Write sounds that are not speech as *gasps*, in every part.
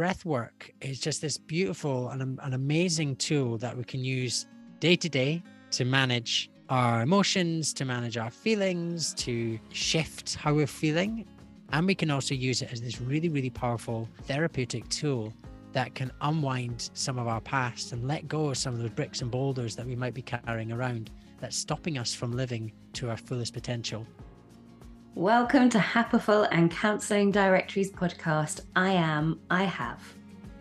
breath work is just this beautiful and an amazing tool that we can use day to day to manage our emotions, to manage our feelings, to shift how we're feeling. And we can also use it as this really, really powerful therapeutic tool that can unwind some of our past and let go of some of those bricks and boulders that we might be carrying around that's stopping us from living to our fullest potential. Welcome to Happiful and Counselling Directories podcast. I am, I have.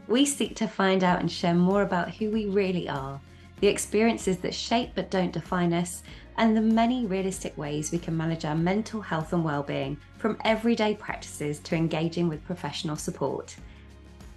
We seek to find out and share more about who we really are, the experiences that shape but don't define us, and the many realistic ways we can manage our mental health and well-being from everyday practices to engaging with professional support.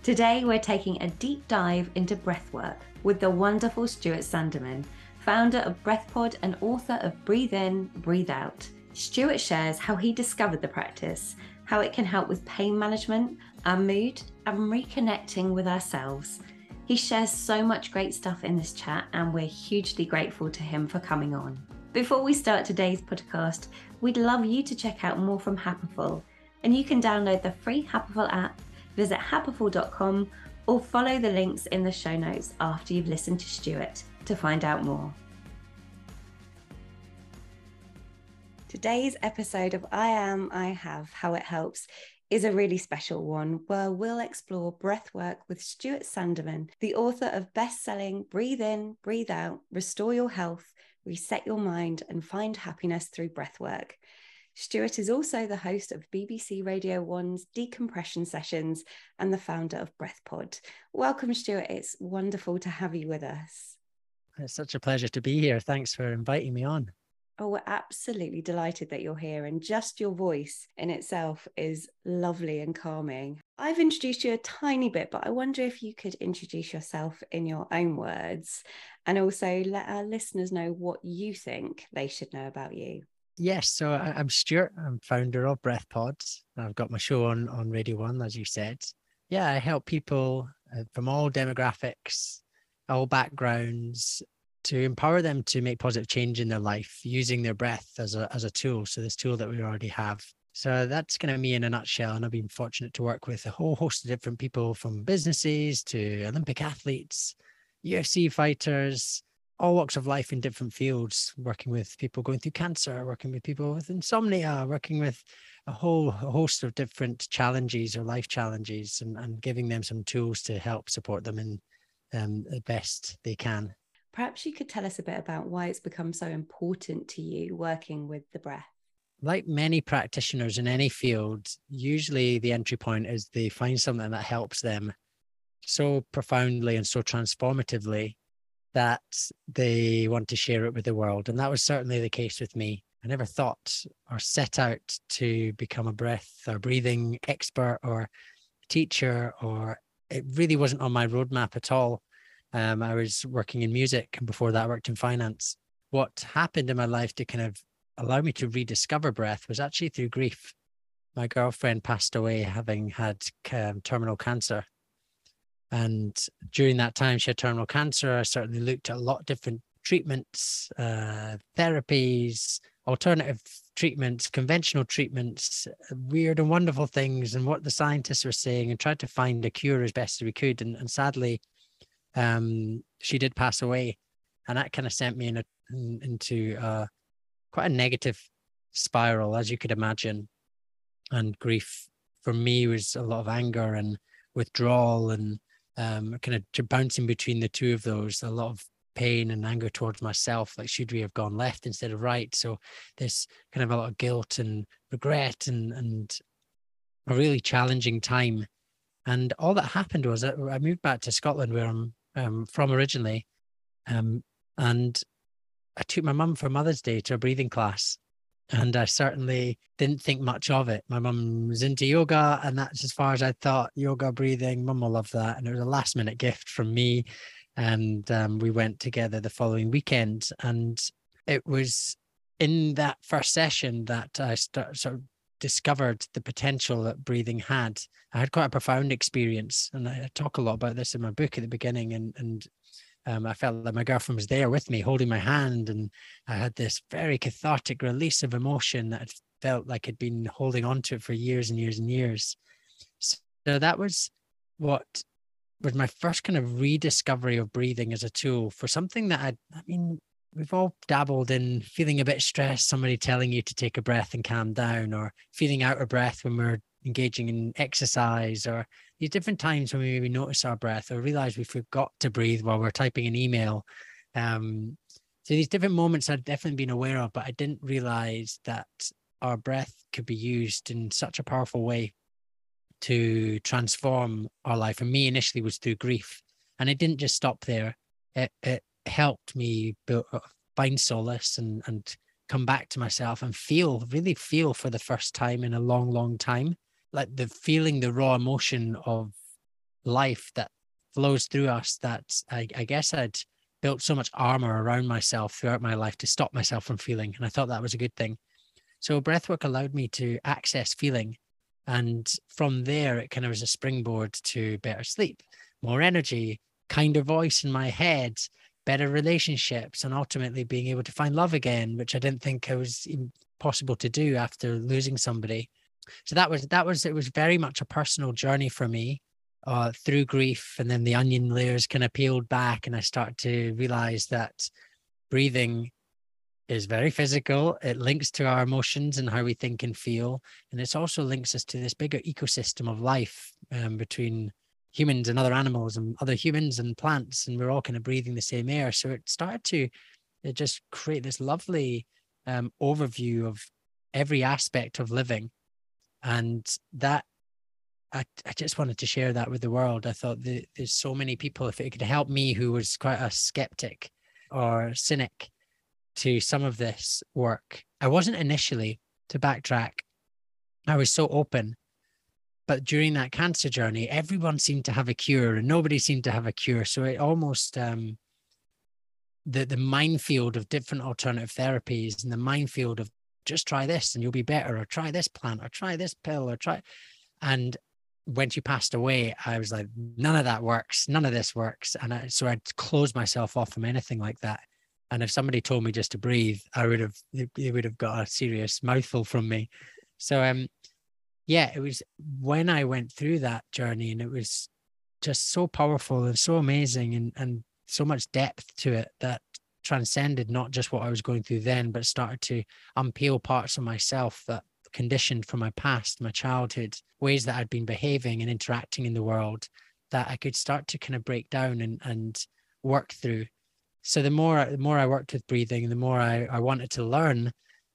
Today, we're taking a deep dive into breathwork with the wonderful Stuart Sandeman, founder of BreathPod and author of Breathe In, Breathe Out. Stuart shares how he discovered the practice, how it can help with pain management, our mood, and reconnecting with ourselves. He shares so much great stuff in this chat, and we're hugely grateful to him for coming on. Before we start today's podcast, we'd love you to check out more from Happiful, and you can download the free Happiful app, visit happiful.com, or follow the links in the show notes after you've listened to Stuart to find out more. Today's episode of I Am, I Have, How It Helps is a really special one where we'll explore breathwork with Stuart Sandeman, the author of best-selling Breathe In, Breathe Out, Restore Your Health, Reset Your Mind and Find Happiness Through Breathwork. Stuart is also the host of BBC Radio 1's Decompression Sessions and the founder of BreathPod. Welcome, Stuart. It's wonderful to have you with us. It's such a pleasure to be here. Thanks for inviting me on. Oh, we're absolutely delighted that you're here. And just your voice in itself is lovely and calming. I've introduced you a tiny bit, but I wonder if you could introduce yourself in your own words and also let our listeners know what you think they should know about you. Yes, so I'm Stuart. I'm founder of BreathPod. I've got my show on on Radio One, as you said. Yeah, I help people uh, from all demographics, all backgrounds, to empower them to make positive change in their life using their breath as a, as a tool. So this tool that we already have. So that's kind of me in a nutshell. And I've been fortunate to work with a whole host of different people from businesses to Olympic athletes, UFC fighters, all walks of life in different fields, working with people going through cancer, working with people with insomnia, working with a whole host of different challenges or life challenges and, and giving them some tools to help support them in um, the best they can. Perhaps you could tell us a bit about why it's become so important to you working with the breath. Like many practitioners in any field, usually the entry point is they find something that helps them so profoundly and so transformatively that they want to share it with the world. And that was certainly the case with me. I never thought or set out to become a breath or breathing expert or teacher, or it really wasn't on my roadmap at all. Um, I was working in music, and before that, I worked in finance. What happened in my life to kind of allow me to rediscover breath was actually through grief. My girlfriend passed away having had um, terminal cancer. And during that time, she had terminal cancer. I certainly looked at a lot of different treatments, uh, therapies, alternative treatments, conventional treatments, weird and wonderful things, and what the scientists were saying, and tried to find a cure as best as we could. And, and sadly, um, she did pass away, and that kind of sent me in a, in, into uh, quite a negative spiral, as you could imagine. And grief for me was a lot of anger and withdrawal, and um, kind of bouncing between the two of those. A lot of pain and anger towards myself like should we have gone left instead of right so there's kind of a lot of guilt and regret and and a really challenging time and all that happened was I moved back to Scotland where I'm um, from originally. Um, and I took my mum for Mother's Day to a breathing class. And I certainly didn't think much of it. My mum was into yoga, and that's as far as I thought yoga, breathing. Mum will love that. And it was a last minute gift from me. And um, we went together the following weekend. And it was in that first session that I start, sort of discovered the potential that breathing had. I had quite a profound experience, and I talk a lot about this in my book at the beginning. And and um, I felt that my girlfriend was there with me, holding my hand, and I had this very cathartic release of emotion that felt like I'd been holding on to it for years and years and years. So that was what was my first kind of rediscovery of breathing as a tool for something that I, I mean, we've all dabbled in feeling a bit stressed, somebody telling you to take a breath and calm down, or feeling out of breath when we're engaging in exercise, or these different times when we maybe notice our breath or realize we forgot to breathe while we're typing an email. Um, so these different moments I've definitely been aware of, but I didn't realize that our breath could be used in such a powerful way to transform our life. And me initially was through grief. And it didn't just stop there. It, it helped me uh, find solace and, and come back to myself and feel, really feel for the first time in a long, long time, like the feeling, the raw emotion of life that flows through us that I, I guess I'd built so much armor around myself throughout my life to stop myself from feeling. And I thought that was a good thing. So breathwork allowed me to access feeling. And from there, it kind of was a springboard to better sleep, more energy, kinder voice in my head, better relationships, and ultimately being able to find love again, which I didn't think it was possible to do after losing somebody. So that was that was it was very much a personal journey for me uh, through grief, and then the onion layers kind of peeled back, and I started to realize that breathing is very physical. It links to our emotions and how we think and feel, and it also links us to this bigger ecosystem of life um, between humans and other animals and other humans and plants, and we're all kind of breathing the same air. So it started to it just create this lovely um, overview of every aspect of living, and that I, I just wanted to share that with the world. I thought that there's so many people, if it could help me who was quite a skeptic or cynic to some of this work. I wasn't initially, to backtrack, I was so open. But during that cancer journey, everyone seemed to have a cure and nobody seemed to have a cure. So it almost, um, the, the minefield of different alternative therapies and the minefield of just try this and you'll be better, or try this plant, or try this pill, or try. And when she passed away, I was like, none of that works. None of this works. And I, so I'd close myself off from anything like that. And if somebody told me just to breathe, I would have, they would have got a serious mouthful from me. So, um, yeah, it was when I went through that journey and it was just so powerful and so amazing and, and so much depth to it that transcended not just what I was going through then, but started to unpeel parts of myself that conditioned from my past, my childhood, ways that I'd been behaving and interacting in the world that I could start to kind of break down and, and work through. So the more the more I worked with breathing, the more I, I wanted to learn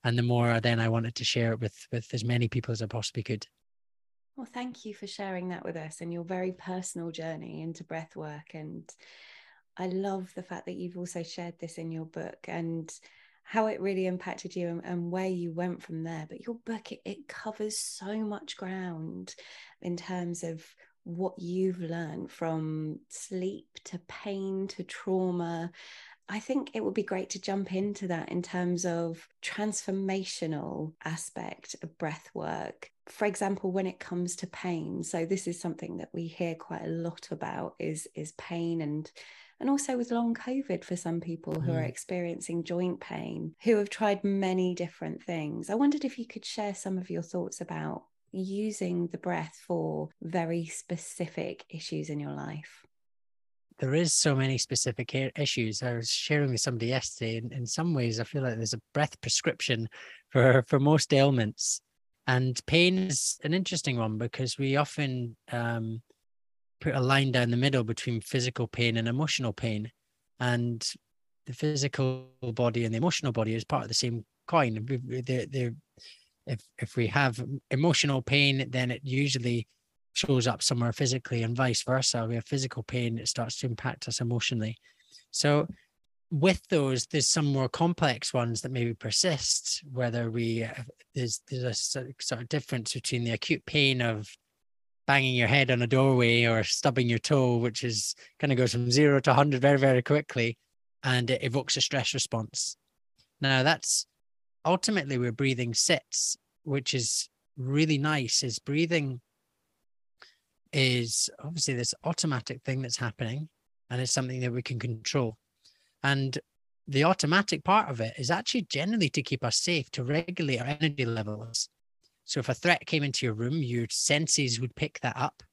and the more then I wanted to share it with with as many people as I possibly could. Well, thank you for sharing that with us and your very personal journey into breath work. And I love the fact that you've also shared this in your book and how it really impacted you and, and, where you went from there. But your book, it, it covers so much ground in terms of what you've learned from sleep to pain to trauma. I think it would be great to jump into that in terms of transformational aspect of breath work. For example, when it comes to pain. So this is something that we hear quite a lot about is, is pain and and also with long COVID for some people who mm. are experiencing joint pain, who have tried many different things. I wondered if you could share some of your thoughts about using the breath for very specific issues in your life there is so many specific issues. I was sharing with somebody yesterday. In, in some ways, I feel like there's a breath prescription for for most ailments, and pain is an interesting one because we often um, put a line down the middle between physical pain and emotional pain. And the physical body and the emotional body is part of the same coin. They're, they're, if, if we have emotional pain, then it usually shows up somewhere physically and vice versa. We have physical pain, it starts to impact us emotionally. So with those, there's some more complex ones that maybe persist, whether we, there's, there's a sort of difference between the acute pain of banging your head on a doorway or stubbing your toe, which is kind of goes from zero to 100 very, very quickly. And it evokes a stress response. Now, that's ultimately where breathing sits, which is really nice, is breathing is obviously this automatic thing that's happening and it's something that we can control. And the automatic part of it is actually generally to keep us safe, to regulate our energy levels. So if a threat came into your room, your senses would pick that up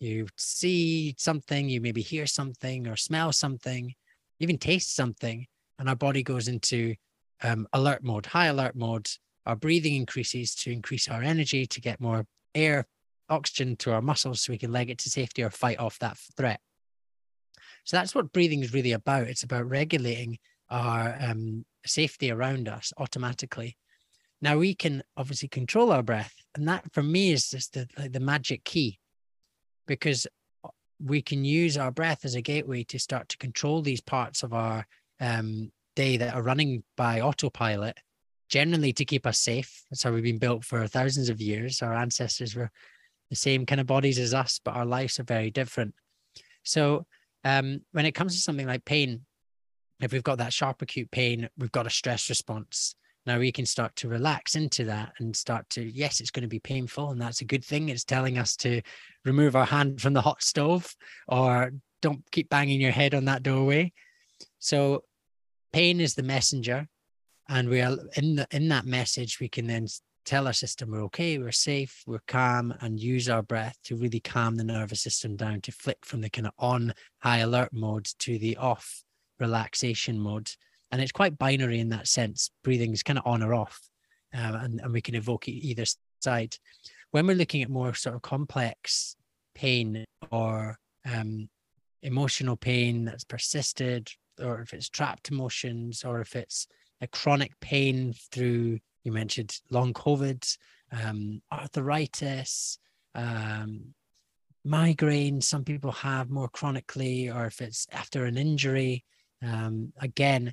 You see something, you maybe hear something or smell something, even taste something, and our body goes into um, alert mode, high alert mode. Our breathing increases to increase our energy to get more air, oxygen to our muscles so we can leg it to safety or fight off that threat. So that's what breathing is really about. It's about regulating our um, safety around us automatically. Now we can obviously control our breath, and that for me is just the like the magic key, because we can use our breath as a gateway to start to control these parts of our um, day that are running by autopilot, generally to keep us safe. That's how we've been built for thousands of years. Our ancestors were the same kind of bodies as us, but our lives are very different. So um, when it comes to something like pain, if we've got that sharp acute pain, we've got a stress response. Now we can start to relax into that and start to, yes, it's going to be painful. And that's a good thing. It's telling us to remove our hand from the hot stove or don't keep banging your head on that doorway. So pain is the messenger. And we are in the in that message, we can then tell our system we're okay, we're safe, we're calm, and use our breath to really calm the nervous system down to flick from the kind of on high alert mode to the off relaxation mode. And it's quite binary in that sense. Breathing is kind of on or off, uh, and, and we can evoke either side. When we're looking at more sort of complex pain or um, emotional pain that's persisted, or if it's trapped emotions, or if it's a chronic pain through, you mentioned long COVID, um, arthritis, um, migraine, some people have more chronically, or if it's after an injury, um, again,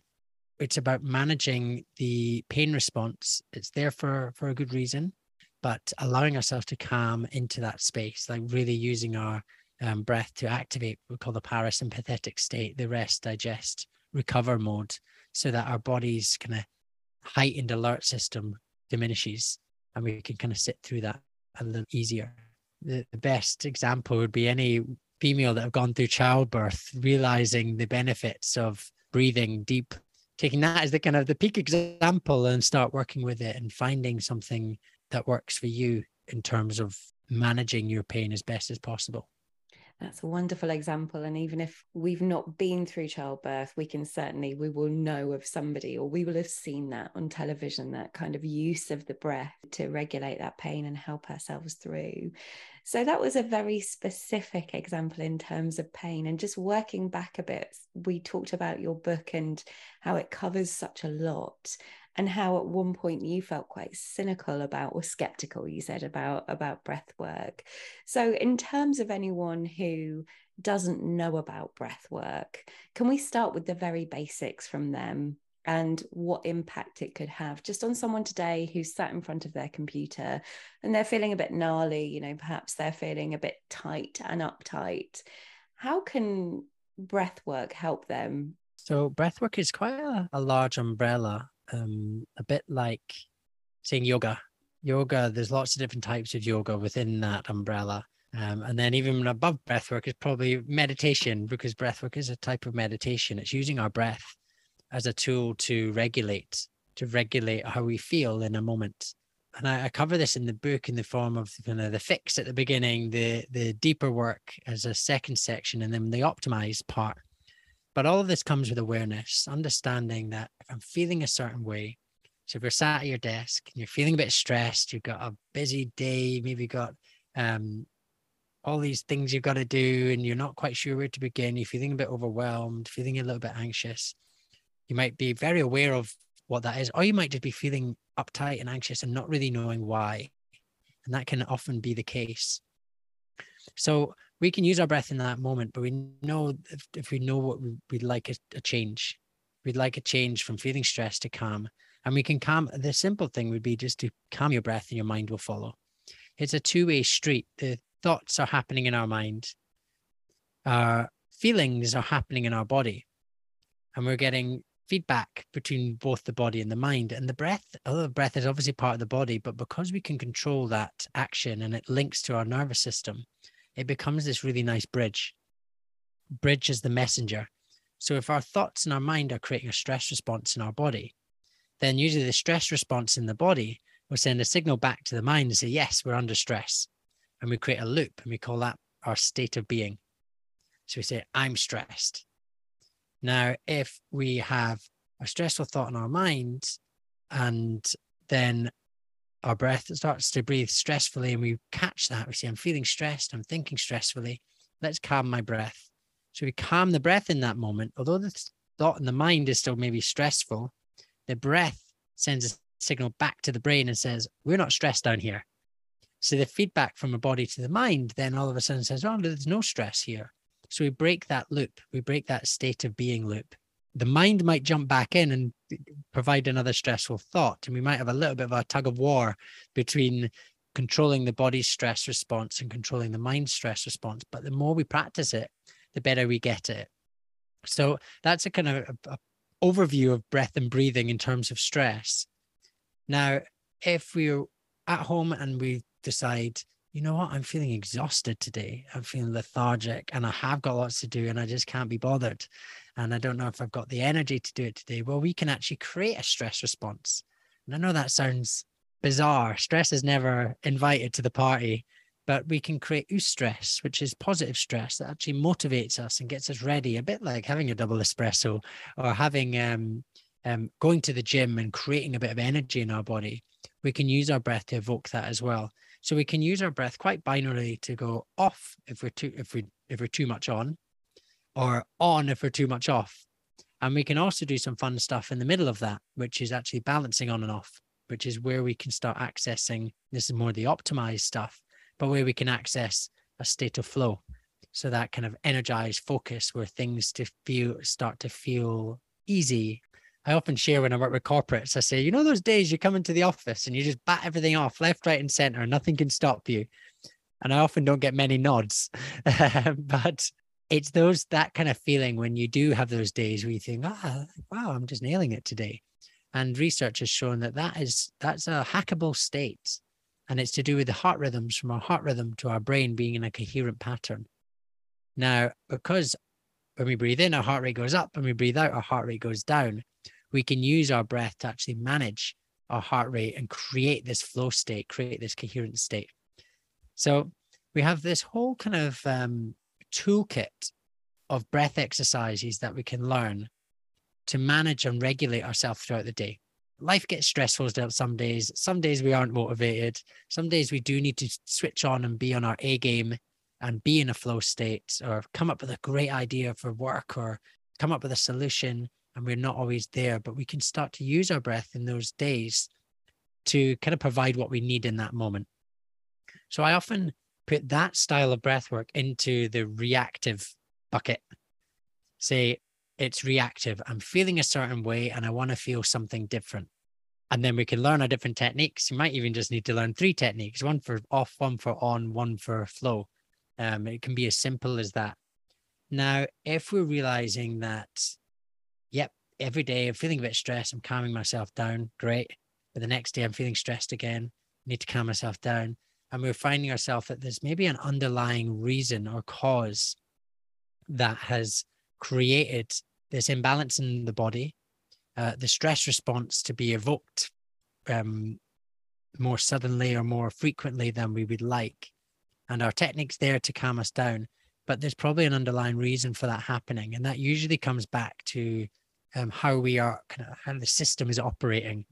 it's about managing the pain response. It's there for for a good reason, but allowing ourselves to calm into that space, like really using our um, breath to activate what we call the parasympathetic state, the rest, digest, recover mode, so that our bodies kind of heightened alert system diminishes and we can kind of sit through that a little easier. The, the best example would be any female that have gone through childbirth, realizing the benefits of breathing deep, taking that as the kind of the peak example and start working with it and finding something that works for you in terms of managing your pain as best as possible. That's a wonderful example. And even if we've not been through childbirth, we can certainly, we will know of somebody or we will have seen that on television, that kind of use of the breath to regulate that pain and help ourselves through. So that was a very specific example in terms of pain. And just working back a bit, we talked about your book and how it covers such a lot and how at one point you felt quite cynical about or skeptical you said about about breath work. So in terms of anyone who doesn't know about breath work can we start with the very basics from them and what impact it could have just on someone today who's sat in front of their computer and they're feeling a bit gnarly you know perhaps they're feeling a bit tight and uptight? How can breath work help them? So breath work is quite a, a large umbrella um, a bit like saying yoga yoga there's lots of different types of yoga within that umbrella um, and then even above breathwork is probably meditation because breathwork is a type of meditation it's using our breath as a tool to regulate, to regulate how we feel in a moment. And I, I cover this in the book in the form of kind of the fix at the beginning, the the deeper work as a second section, and then the optimized part. But all of this comes with awareness, understanding that if I'm feeling a certain way, so if you're sat at your desk and you're feeling a bit stressed, you've got a busy day, maybe got um, all these things you've got to do, and you're not quite sure where to begin, you're feeling a bit overwhelmed, feeling a little bit anxious, you might be very aware of what that is, or you might just be feeling uptight and anxious and not really knowing why. And that can often be the case. So we can use our breath in that moment, but we know if, if we know what we, would like a, a change, we'd like a change from feeling stressed to calm. And we can calm. The simple thing would be just to calm your breath and your mind will follow. It's a two way street. The thoughts are happening in our mind, our feelings are happening in our body. And we're getting feedback between both the body and the mind and the breath although the breath is obviously part of the body but because we can control that action and it links to our nervous system it becomes this really nice bridge bridge is the messenger so if our thoughts and our mind are creating a stress response in our body then usually the stress response in the body will send a signal back to the mind and say yes we're under stress and we create a loop and we call that our state of being. So we say, I'm stressed. Now, if we have a stressful thought in our mind and then our breath starts to breathe stressfully and we catch that, we say, I'm feeling stressed, I'm thinking stressfully, let's calm my breath. So we calm the breath in that moment, although the thought in the mind is still maybe stressful, the breath sends a signal back to the brain and says, We're not stressed down here. So the feedback from the body to the mind then all of a sudden says, Oh, there's no stress here. So we break that loop, we break that state of being loop. The mind might jump back in and provide another stressful thought. And we might have a little bit of a tug of war between controlling the body's stress response and controlling the mind's stress response. But the more we practice it, the better we get it. So that's a kind of a, a overview of breath and breathing in terms of stress. Now, if we're at home and we decide you know what, I'm feeling exhausted today. I'm feeling lethargic and I have got lots to do and I just can't be bothered. And I don't know if I've got the energy to do it today. Well, we can actually create a stress response. And I know that sounds bizarre. Stress is never invited to the party, but we can create eustress, which is positive stress that actually motivates us and gets us ready, a bit like having a double espresso or having um, um, going to the gym and creating a bit of energy in our body. We can use our breath to evoke that as well. So we can use our breath quite binarily to go off if we're too if we if we're too much on, or on if we're too much off. And we can also do some fun stuff in the middle of that, which is actually balancing on and off, which is where we can start accessing this is more the optimized stuff, but where we can access a state of flow. So that kind of energized focus where things to feel start to feel easy I often share when I work with corporates, I say, you know, those days you come into the office and you just bat everything off left, right, and center, and nothing can stop you. And I often don't get many nods, *laughs* but it's those that kind of feeling when you do have those days where you think, ah, wow, I'm just nailing it today. And research has shown that that is that's a hackable state, and it's to do with the heart rhythms from our heart rhythm to our brain being in a coherent pattern. Now, because when we breathe in, our heart rate goes up, and we breathe out, our heart rate goes down we can use our breath to actually manage our heart rate and create this flow state, create this coherent state. So we have this whole kind of um, toolkit of breath exercises that we can learn to manage and regulate ourselves throughout the day. Life gets stressful some days. Some days we aren't motivated. Some days we do need to switch on and be on our A game and be in a flow state or come up with a great idea for work or come up with a solution and we're not always there, but we can start to use our breath in those days to kind of provide what we need in that moment. So I often put that style of breath work into the reactive bucket. Say it's reactive. I'm feeling a certain way and I want to feel something different. And then we can learn our different techniques. You might even just need to learn three techniques one for off, one for on, one for flow. Um, it can be as simple as that. Now, if we're realizing that yep, every day I'm feeling a bit stressed. I'm calming myself down. Great. But the next day I'm feeling stressed again. I need to calm myself down. And we're finding ourselves that there's maybe an underlying reason or cause that has created this imbalance in the body, uh, the stress response to be evoked um, more suddenly or more frequently than we would like. And our techniques there to calm us down. But there's probably an underlying reason for that happening. And that usually comes back to um, how we are kind of how the system is operating,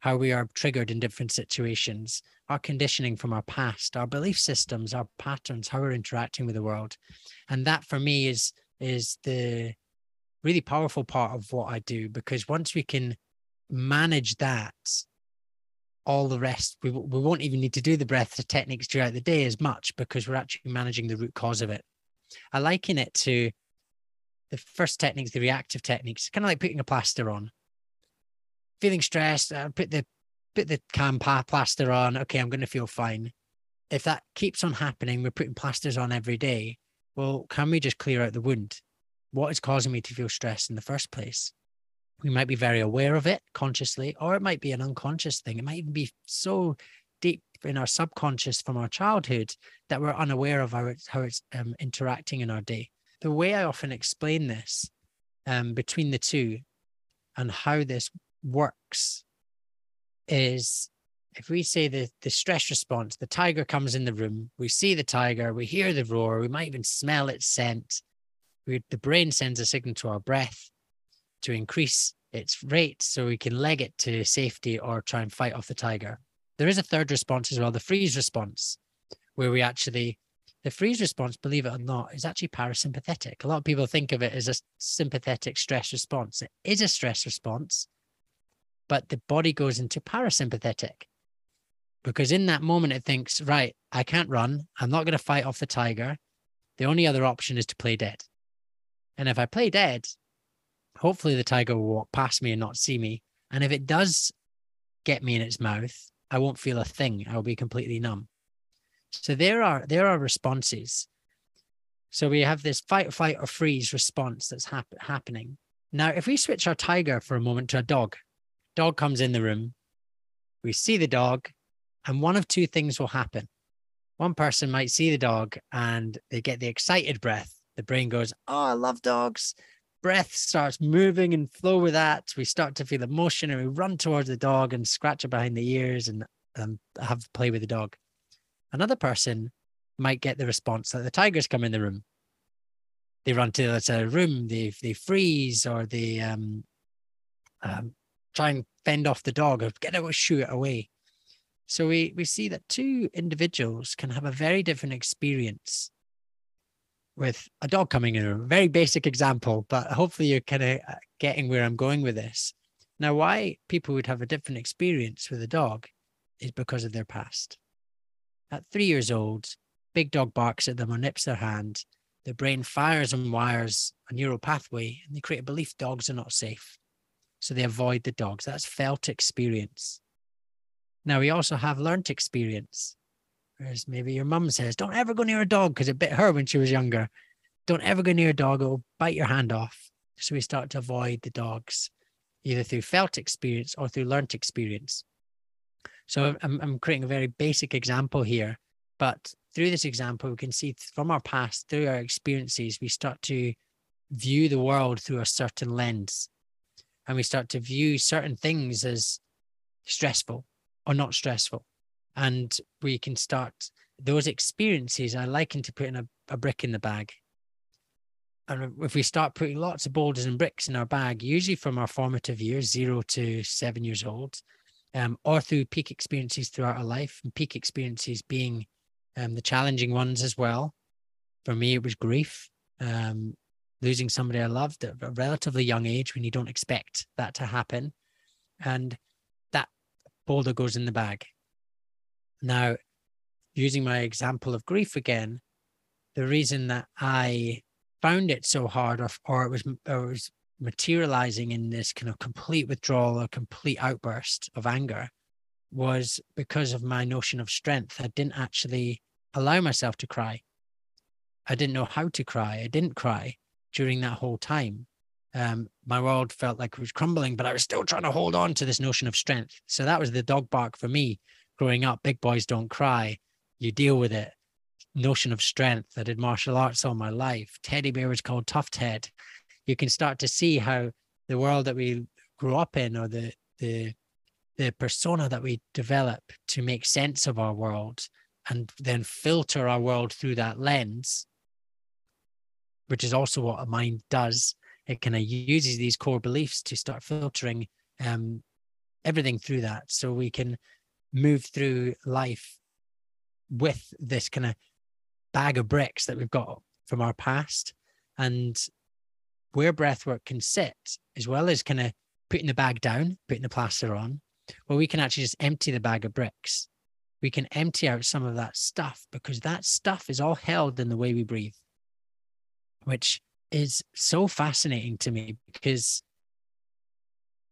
how we are triggered in different situations, our conditioning from our past, our belief systems, our patterns, how we're interacting with the world, and that for me is is the really powerful part of what I do because once we can manage that, all the rest we we won't even need to do the breath techniques throughout the day as much because we're actually managing the root cause of it. I liken it to the first techniques, the reactive techniques, kind of like putting a plaster on. Feeling stressed, uh, put the put the cam plaster on. Okay, I'm going to feel fine. If that keeps on happening, we're putting plasters on every day. Well, can we just clear out the wound? What is causing me to feel stressed in the first place? We might be very aware of it consciously, or it might be an unconscious thing. It might even be so deep in our subconscious from our childhood that we're unaware of how it's how it's um, interacting in our day the way I often explain this um, between the two and how this works is if we say the, the stress response, the tiger comes in the room, we see the tiger, we hear the roar, we might even smell its scent. We, the brain sends a signal to our breath to increase its rate so we can leg it to safety or try and fight off the tiger. There is a third response as well, the freeze response, where we actually, the freeze response, believe it or not, is actually parasympathetic. A lot of people think of it as a sympathetic stress response. It is a stress response, but the body goes into parasympathetic because in that moment it thinks, right, I can't run. I'm not going to fight off the tiger. The only other option is to play dead. And if I play dead, hopefully the tiger will walk past me and not see me. And if it does get me in its mouth, I won't feel a thing. I'll be completely numb. So there are there are responses. So we have this fight, fight, or freeze response that's hap- happening. Now, if we switch our tiger for a moment to a dog, dog comes in the room, we see the dog, and one of two things will happen. One person might see the dog and they get the excited breath. The brain goes, Oh, I love dogs. Breath starts moving and flow with that. We start to feel emotion and we run towards the dog and scratch it behind the ears and um, have play with the dog. Another person might get the response that the tigers come in the room. They run to a room, they, they freeze or they um, um, try and fend off the dog or get away, shoo it away. So we, we see that two individuals can have a very different experience with a dog coming in. A very basic example, but hopefully you're kind of uh, getting where I'm going with this. Now, why people would have a different experience with a dog is because of their past. At three years old, big dog barks at them or nips their hand. Their brain fires and wires a neural pathway and they create a belief dogs are not safe. So they avoid the dogs. That's felt experience. Now, we also have learnt experience. Whereas maybe your mum says, don't ever go near a dog because it bit her when she was younger. Don't ever go near a dog, it'll bite your hand off. So we start to avoid the dogs, either through felt experience or through learnt experience. So I'm, I'm creating a very basic example here, but through this example, we can see from our past, through our experiences, we start to view the world through a certain lens. And we start to view certain things as stressful or not stressful. And we can start those experiences I liken to putting a, a brick in the bag. And if we start putting lots of boulders and bricks in our bag, usually from our formative years, zero to seven years old, um, or through peak experiences throughout our life, and peak experiences being um, the challenging ones as well. For me, it was grief, um, losing somebody I loved at a relatively young age when you don't expect that to happen. And that boulder goes in the bag. Now, using my example of grief again, the reason that I found it so hard or, or it was or it was materializing in this kind of complete withdrawal or complete outburst of anger was because of my notion of strength. I didn't actually allow myself to cry. I didn't know how to cry. I didn't cry during that whole time um, my world felt like it was crumbling, but I was still trying to hold on to this notion of strength. So that was the dog bark for me growing up. Big boys don't cry. You deal with it. Notion of strength. I did martial arts all my life. Teddy bear was called Tough Ted. You can start to see how the world that we grew up in or the the the persona that we develop to make sense of our world and then filter our world through that lens, which is also what a mind does. It kind of uses these core beliefs to start filtering um, everything through that. So we can move through life with this kind of bag of bricks that we've got from our past and where breathwork can sit as well as kind of putting the bag down putting the plaster on where we can actually just empty the bag of bricks we can empty out some of that stuff because that stuff is all held in the way we breathe which is so fascinating to me because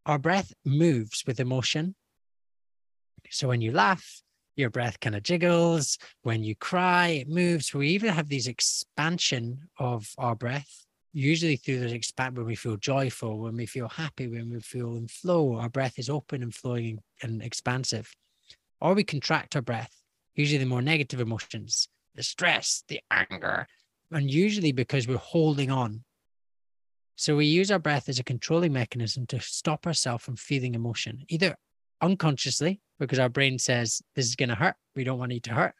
our breath moves with emotion. So when you laugh, your breath kind of jiggles. When you cry, it moves. We even have these expansion of our breath, usually through the expand when we feel joyful, when we feel happy, when we feel in flow, our breath is open and flowing and expansive. Or we contract our breath, usually the more negative emotions, the stress, the anger, and usually because we're holding on. So we use our breath as a controlling mechanism to stop ourselves from feeling emotion, either unconsciously because our brain says this is going to hurt. We don't want you to hurt.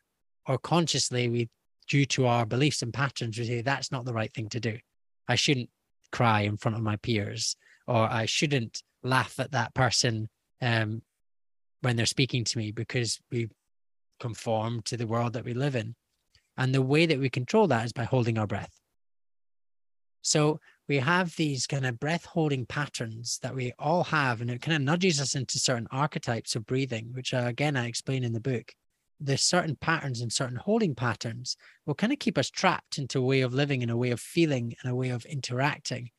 Or consciously, we, due to our beliefs and patterns, we say that's not the right thing to do. I shouldn't cry in front of my peers, or I shouldn't laugh at that person um, when they're speaking to me because we conform to the world that we live in. And the way that we control that is by holding our breath. So we have these kind of breath holding patterns that we all have, and it kind of nudges us into certain archetypes of breathing, which uh, again I explain in the book. There's certain patterns and certain holding patterns will kind of keep us trapped into a way of living and a way of feeling and a way of interacting.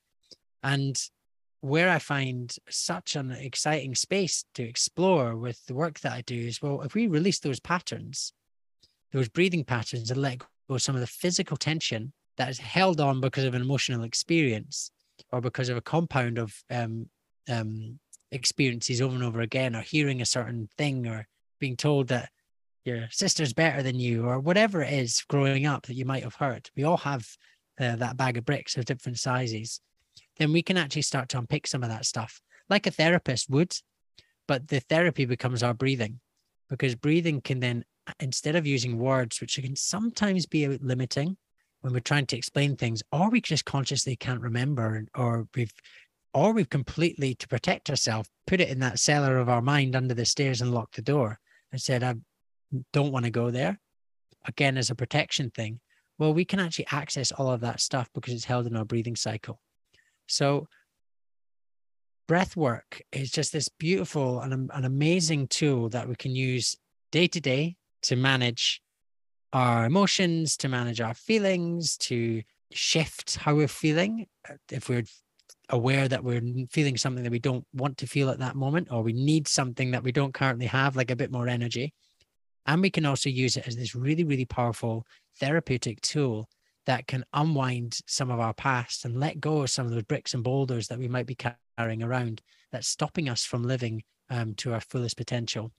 And where I find such an exciting space to explore with the work that I do is well, if we release those patterns, those breathing patterns, and let go some of the physical tension that is held on because of an emotional experience or because of a compound of um, um, experiences over and over again, or hearing a certain thing, or being told that your sister's better than you, or whatever it is growing up that you might have heard. We all have uh, that bag of bricks of different sizes then we can actually start to unpick some of that stuff like a therapist would. But the therapy becomes our breathing because breathing can then, instead of using words, which can sometimes be limiting when we're trying to explain things, or we just consciously can't remember, or we've or we've completely to protect ourselves put it in that cellar of our mind under the stairs and locked the door and said i don't want to go there again as a protection thing well we can actually access all of that stuff because it's held in our breathing cycle so breath work is just this beautiful and an amazing tool that we can use day to day to manage our emotions, to manage our feelings, to shift how we're feeling. Uh, if we're aware that we're feeling something that we don't want to feel at that moment, or we need something that we don't currently have, like a bit more energy. And we can also use it as this really, really powerful therapeutic tool that can unwind some of our past and let go of some of those bricks and boulders that we might be carrying around that's stopping us from living um, to our fullest potential.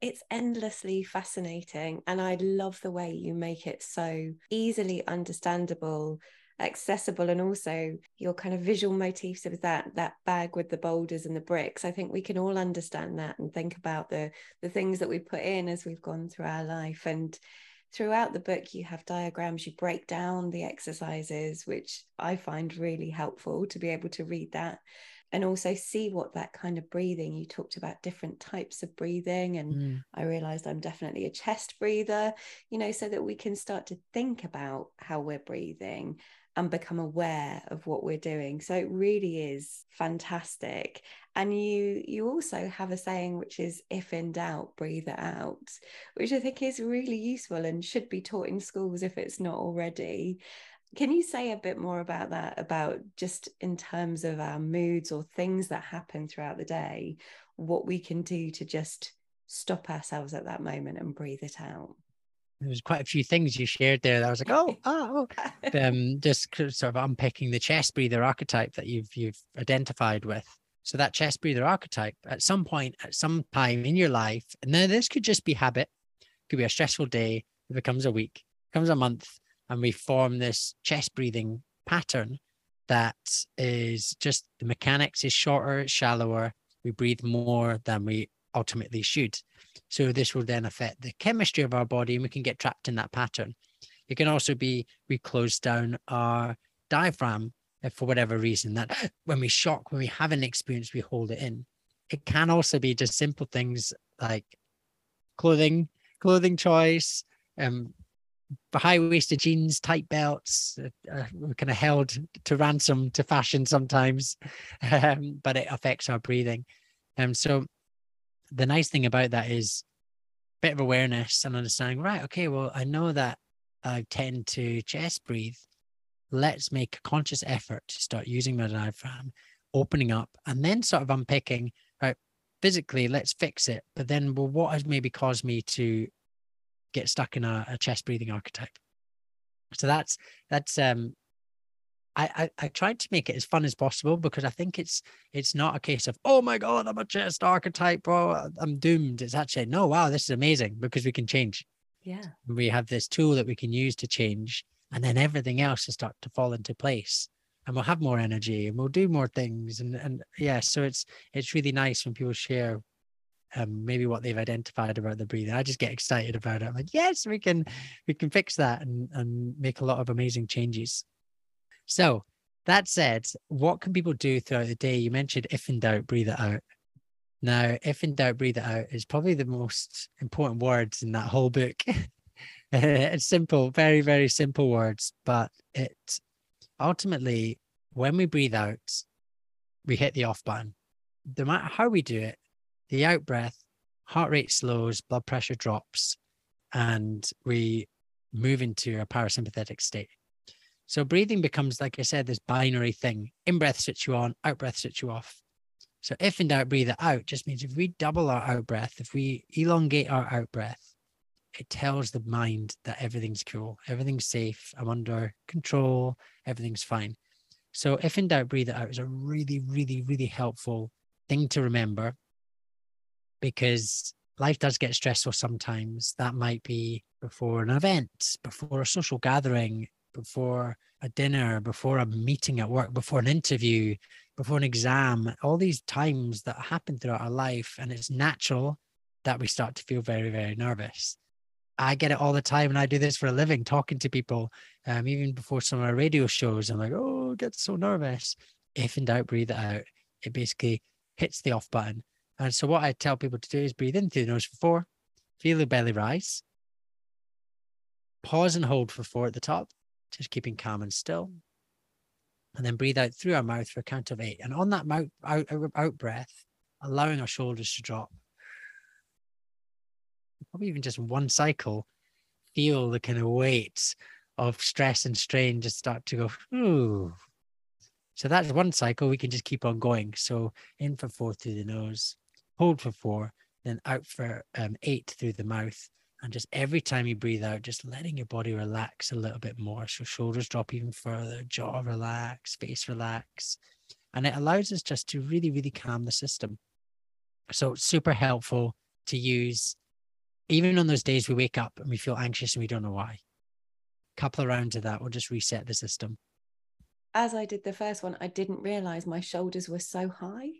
It's endlessly fascinating. And I love the way you make it so easily understandable accessible and also your kind of visual motifs of that that bag with the boulders and the bricks i think we can all understand that and think about the the things that we put in as we've gone through our life and throughout the book you have diagrams you break down the exercises which i find really helpful to be able to read that and also see what that kind of breathing you talked about different types of breathing and mm. i realized i'm definitely a chest breather you know so that we can start to think about how we're breathing and become aware of what we're doing. So it really is fantastic. And you you also have a saying which is if in doubt breathe it out which i think is really useful and should be taught in schools if it's not already. Can you say a bit more about that about just in terms of our moods or things that happen throughout the day what we can do to just stop ourselves at that moment and breathe it out there was quite a few things you shared there that I was like, oh, *laughs* oh, *laughs* oh. um, just sort of unpicking the chest breather archetype that you've you've identified with. So that chest breather archetype, at some point, at some time in your life, and now this could just be habit, could be a stressful day, it becomes a week, becomes a month, and we form this chest breathing pattern that is just the mechanics is shorter, shallower. We breathe more than we ultimately should. So this will then affect the chemistry of our body and we can get trapped in that pattern. It can also be we close down our diaphragm for whatever reason that *gasps* when we shock, when we have an experience, we hold it in. It can also be just simple things like clothing, clothing choice, um, high-waisted jeans, tight belts, uh, uh, kind of held to ransom to fashion sometimes, *laughs* um, but it affects our breathing. Um, so the nice thing about that is a bit of awareness and understanding, right, okay, well, I know that I tend to chest breathe. Let's make a conscious effort to start using my diaphragm, opening up, and then sort of unpicking, right, physically, let's fix it. But then, well, what has maybe caused me to get stuck in a, a chest breathing archetype? So that's that's um I, I, I tried to make it as fun as possible because I think it's it's not a case of oh my god I'm a chest archetype bro I'm doomed. It's actually no wow this is amazing because we can change. Yeah, we have this tool that we can use to change, and then everything else will start to fall into place, and we'll have more energy and we'll do more things and and yeah. So it's it's really nice when people share um, maybe what they've identified about the breathing. I just get excited about it. I'm like, yes, we can we can fix that and, and make a lot of amazing changes. So that said, what can people do throughout the day? You mentioned if in doubt, breathe it out. Now, if in doubt, breathe it out is probably the most important words in that whole book. *laughs* it's simple, very, very simple words, but it ultimately, when we breathe out, we hit the off button. No matter how we do it, the out breath, heart rate slows, blood pressure drops, and we move into a parasympathetic state. So breathing becomes, like I said, this binary thing. In breath switch you on, out breath switch you off. So if in doubt, breathe it out just means if we double our out breath, if we elongate our out breath, it tells the mind that everything's cool, everything's safe, I'm under control, everything's fine. So if in doubt, breathe it out is a really, really, really helpful thing to remember because life does get stressful sometimes. That might be before an event, before a social gathering, before a dinner, before a meeting at work, before an interview, before an exam, all these times that happen throughout our life. And it's natural that we start to feel very, very nervous. I get it all the time, and I do this for a living, talking to people. Um, even before some of our radio shows, I'm like, oh, get so nervous. If in doubt, breathe it out. It basically hits the off button. And so, what I tell people to do is breathe in through the nose for four, feel the belly rise, pause and hold for four at the top, just keeping calm and still. And then breathe out through our mouth for a count of eight. And on that mouth, out, out breath, allowing our shoulders to drop probably even just one cycle, feel the kind of weight of stress and strain just start to go, ooh. So that's one cycle. We can just keep on going. So in for four through the nose, hold for four, then out for um, eight through the mouth. And just every time you breathe out, just letting your body relax a little bit more. So shoulders drop even further, jaw relax, face relax. And it allows us just to really, really calm the system. So it's super helpful to use even on those days we wake up and we feel anxious and we don't know why. A couple of rounds of that will just reset the system. As I did the first one, I didn't realize my shoulders were so high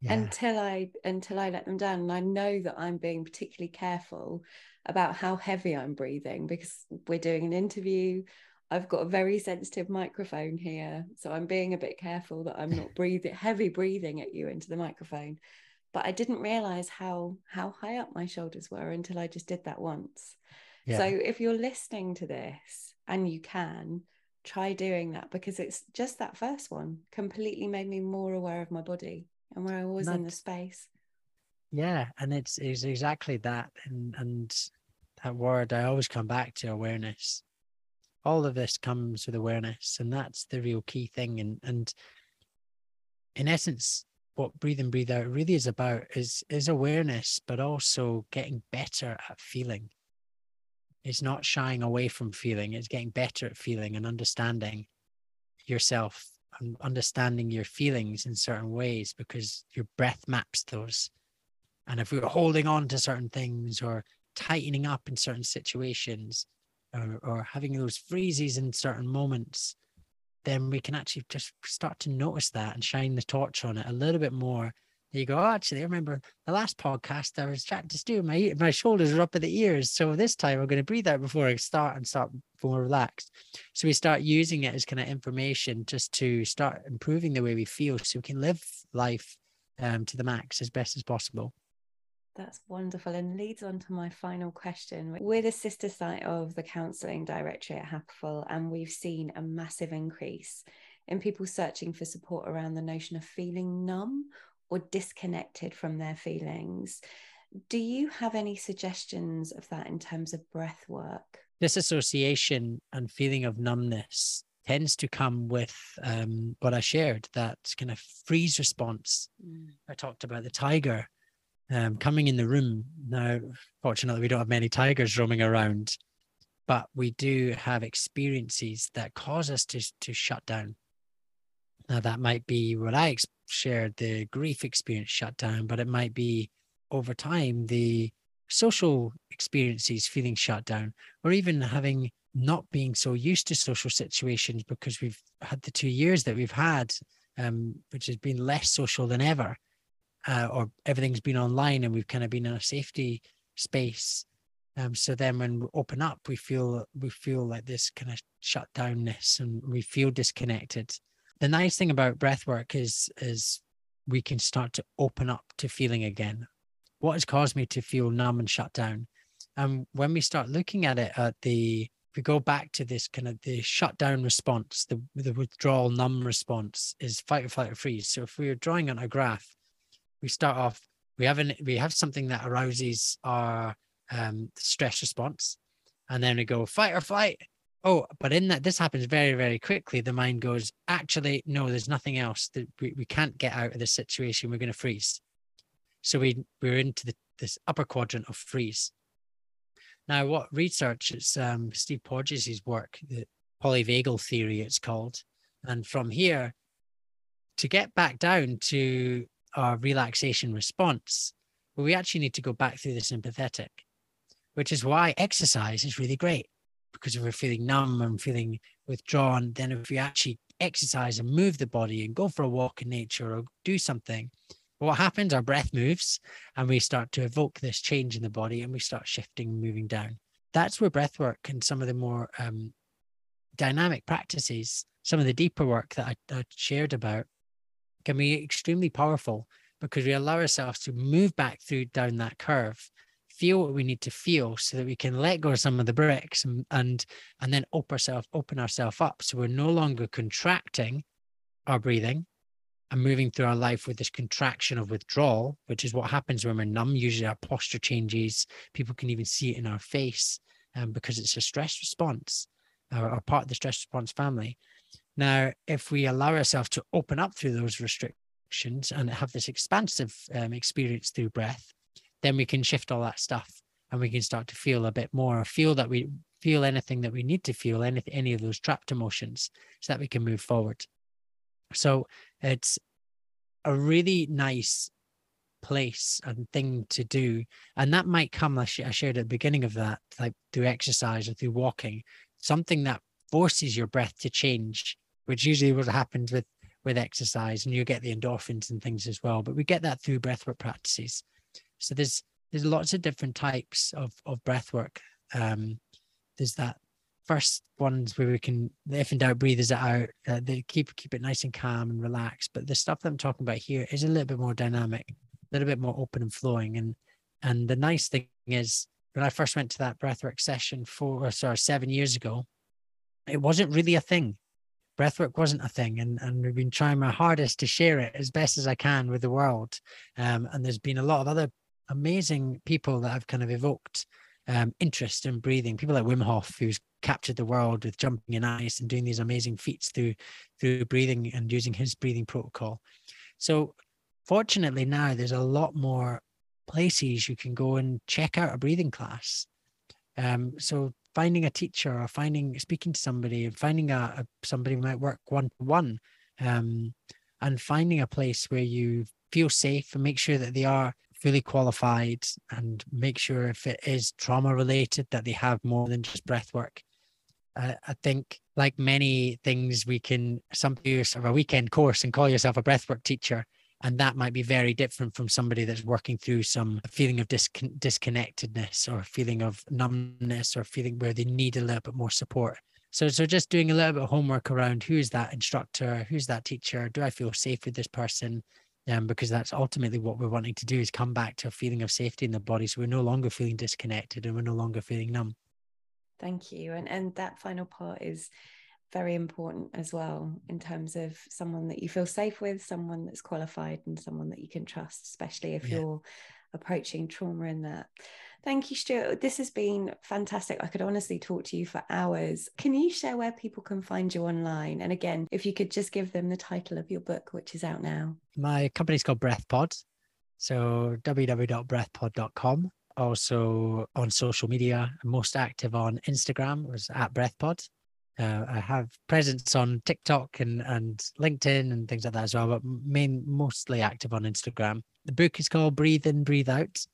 yeah. until I until I let them down. And I know that I'm being particularly careful about how heavy I'm breathing because we're doing an interview. I've got a very sensitive microphone here. So I'm being a bit careful that I'm not *laughs* breathing heavy breathing at you into the microphone but I didn't realize how how high up my shoulders were until I just did that once. Yeah. So if you're listening to this and you can try doing that because it's just that first one completely made me more aware of my body and where I was in the space. Yeah, and it's it's exactly that and and that word I always come back to awareness. All of this comes with awareness and that's the real key thing and and in essence what breathe and breathe out really is about is is awareness but also getting better at feeling it's not shying away from feeling it's getting better at feeling and understanding yourself understanding your feelings in certain ways because your breath maps those and if we're holding on to certain things or tightening up in certain situations or, or having those freezes in certain moments then we can actually just start to notice that and shine the torch on it a little bit more. You go, oh, actually, I remember the last podcast I was chatting to Stu, my my shoulders are up at the ears. So this time I'm going to breathe out before I start and start more relaxed. So we start using it as kind of information just to start improving the way we feel so we can live life um, to the max as best as possible. That's wonderful and leads on to my final question. We're the sister site of the Counselling Directory at Happiful, and we've seen a massive increase in people searching for support around the notion of feeling numb or disconnected from their feelings. Do you have any suggestions of that in terms of breath work? Disassociation and feeling of numbness tends to come with um, what I shared that kind of freeze response. Mm. I talked about the tiger um, coming in the room now. Fortunately, we don't have many tigers roaming around, but we do have experiences that cause us to to shut down. Now, that might be what I ex- shared the grief experience shut down, but it might be over time the social experiences feeling shut down, or even having not being so used to social situations because we've had the two years that we've had, um, which has been less social than ever uh, or everything's been online and we've kind of been in a safety space. Um, so then when we open up, we feel we feel like this kind of shut downness and we feel disconnected. The nice thing about breath work is is we can start to open up to feeling again. What has caused me to feel numb and shut down? And when we start looking at it at the we go back to this kind of the shutdown response, the the withdrawal numb response is fight or flight or freeze. So if we are drawing on a graph, we start off, we have an we have something that arouses our um, stress response, and then we go fight or flight. Oh, but in that this happens very, very quickly. The mind goes, actually, no, there's nothing else that we, we can't get out of this situation. We're going to freeze. So we we're into the, this upper quadrant of freeze. Now, what research, it's um, Steve Porges' work, the polyvagal theory, it's called. And from here, to get back down to our relaxation response, well, we actually need to go back through the sympathetic, which is why exercise is really great. Because if we're feeling numb and feeling withdrawn, then if we actually exercise and move the body and go for a walk in nature or do something, what happens? Our breath moves and we start to evoke this change in the body and we start shifting, moving down. That's where breath work and some of the more um, dynamic practices, some of the deeper work that I, I shared about can be extremely powerful because we allow ourselves to move back through down that curve feel what we need to feel so that we can let go of some of the bricks and and, and then open ourselves open ourselves up so we're no longer contracting our breathing and moving through our life with this contraction of withdrawal, which is what happens when we're numb. Usually our posture changes. People can even see it in our face um, because it's a stress response or, or part of the stress response family. Now, if we allow ourselves to open up through those restrictions and have this expansive um, experience through breath, then we can shift all that stuff and we can start to feel a bit more, feel that we feel anything that we need to feel, any, any of those trapped emotions, so that we can move forward. So it's a really nice place and thing to do. And that might come, I shared at the beginning of that, like through exercise or through walking, something that forces your breath to change, which usually what happens with with exercise and you get the endorphins and things as well. But we get that through breathwork practices. So there's there's lots of different types of of breathwork. Um, there's that first ones where we can, if in doubt, breathe it out. Uh, they keep keep it nice and calm and relaxed. But the stuff that I'm talking about here is a little bit more dynamic, a little bit more open and flowing. And and the nice thing is, when I first went to that breathwork session four or sorry seven years ago, it wasn't really a thing. Breathwork wasn't a thing, and and we've been trying my hardest to share it as best as I can with the world. Um, and there's been a lot of other amazing people that have kind of evoked um, interest in breathing. People like Wim Hof, who's captured the world with jumping in ice and doing these amazing feats through through breathing and using his breathing protocol. So fortunately now there's a lot more places you can go and check out a breathing class. Um, so finding a teacher or finding speaking to somebody and finding a, a somebody might work one to one and finding a place where you feel safe and make sure that they are fully qualified and make sure if it is trauma related that they have more than just breath work. Uh, I think, like many things, we can some do sort of a weekend course and call yourself a breathwork teacher, and that might be very different from somebody that's working through some feeling of discon- disconnectedness or feeling of numbness or feeling where they need a little bit more support. So, so just doing a little bit of homework around who's that instructor, who's that teacher, do I feel safe with this person? Um, because that's ultimately what we're wanting to do is come back to a feeling of safety in the body. So we're no longer feeling disconnected and we're no longer feeling numb. Thank you. And and that final part is very important as well in terms of someone that you feel safe with someone that's qualified and someone that you can trust especially if yeah. you're approaching trauma in that Thank you, Stuart. This has been fantastic. I could honestly talk to you for hours. Can you share where people can find you online? And again, if you could just give them the title of your book, which is out now. My company's called BreathPod. So www.breathpod.com. Also on social media, I'm most active on Instagram was at BreathPod. Uh, I have presence on TikTok and, and LinkedIn and things like that as well, but main mostly active on Instagram. The book is called Breathe In, Breathe Out.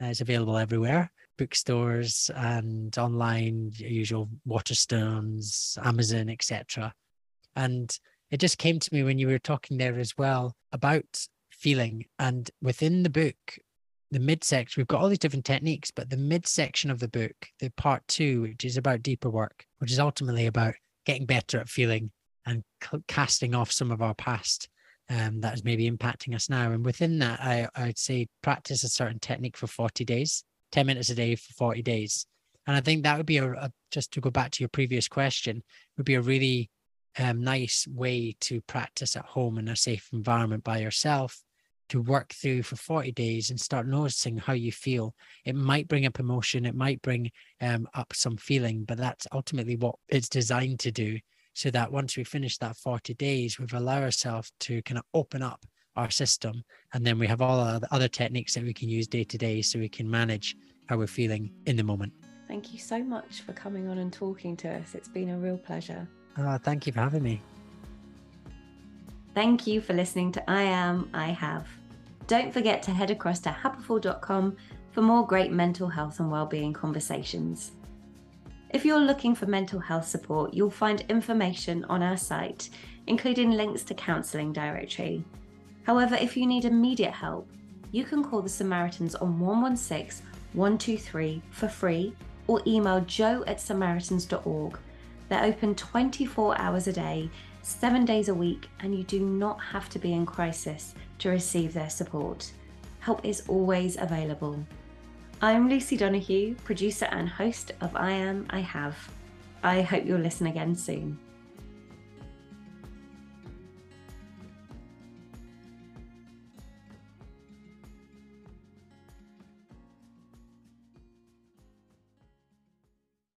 It's available everywhere bookstores and online, usual Waterstones, Amazon, etc. And it just came to me when you were talking there as well about feeling. And within the book, the midsection, we've got all these different techniques, but the midsection of the book, the part two, which is about deeper work, which is ultimately about getting better at feeling and casting off some of our past um, that is maybe impacting us now. And within that, I, I'd say practice a certain technique for 40 days, 10 minutes a day for 40 days. And I think that would be a, a just to go back to your previous question, would be a really um, nice way to practice at home in a safe environment by yourself to work through for 40 days and start noticing how you feel. It might bring up emotion, it might bring um, up some feeling, but that's ultimately what it's designed to do so that once we finish that 40 days, we've allowed ourselves to kind of open up our system. And then we have all the other techniques that we can use day to day so we can manage how we're feeling in the moment. Thank you so much for coming on and talking to us. It's been a real pleasure. Oh, thank you for having me. Thank you for listening to I Am, I Have. Don't forget to head across to happiful.com for more great mental health and wellbeing conversations. If you're looking for mental health support, you'll find information on our site, including links to counselling directory. However, if you need immediate help, you can call the Samaritans on 116 123 for free or email jo at samaritans.org. They're open 24 hours a day, seven days a week, and you do not have to be in crisis to receive their support. Help is always available. I'm Lucy Donoghue, producer and host of I Am, I Have. I hope you'll listen again soon.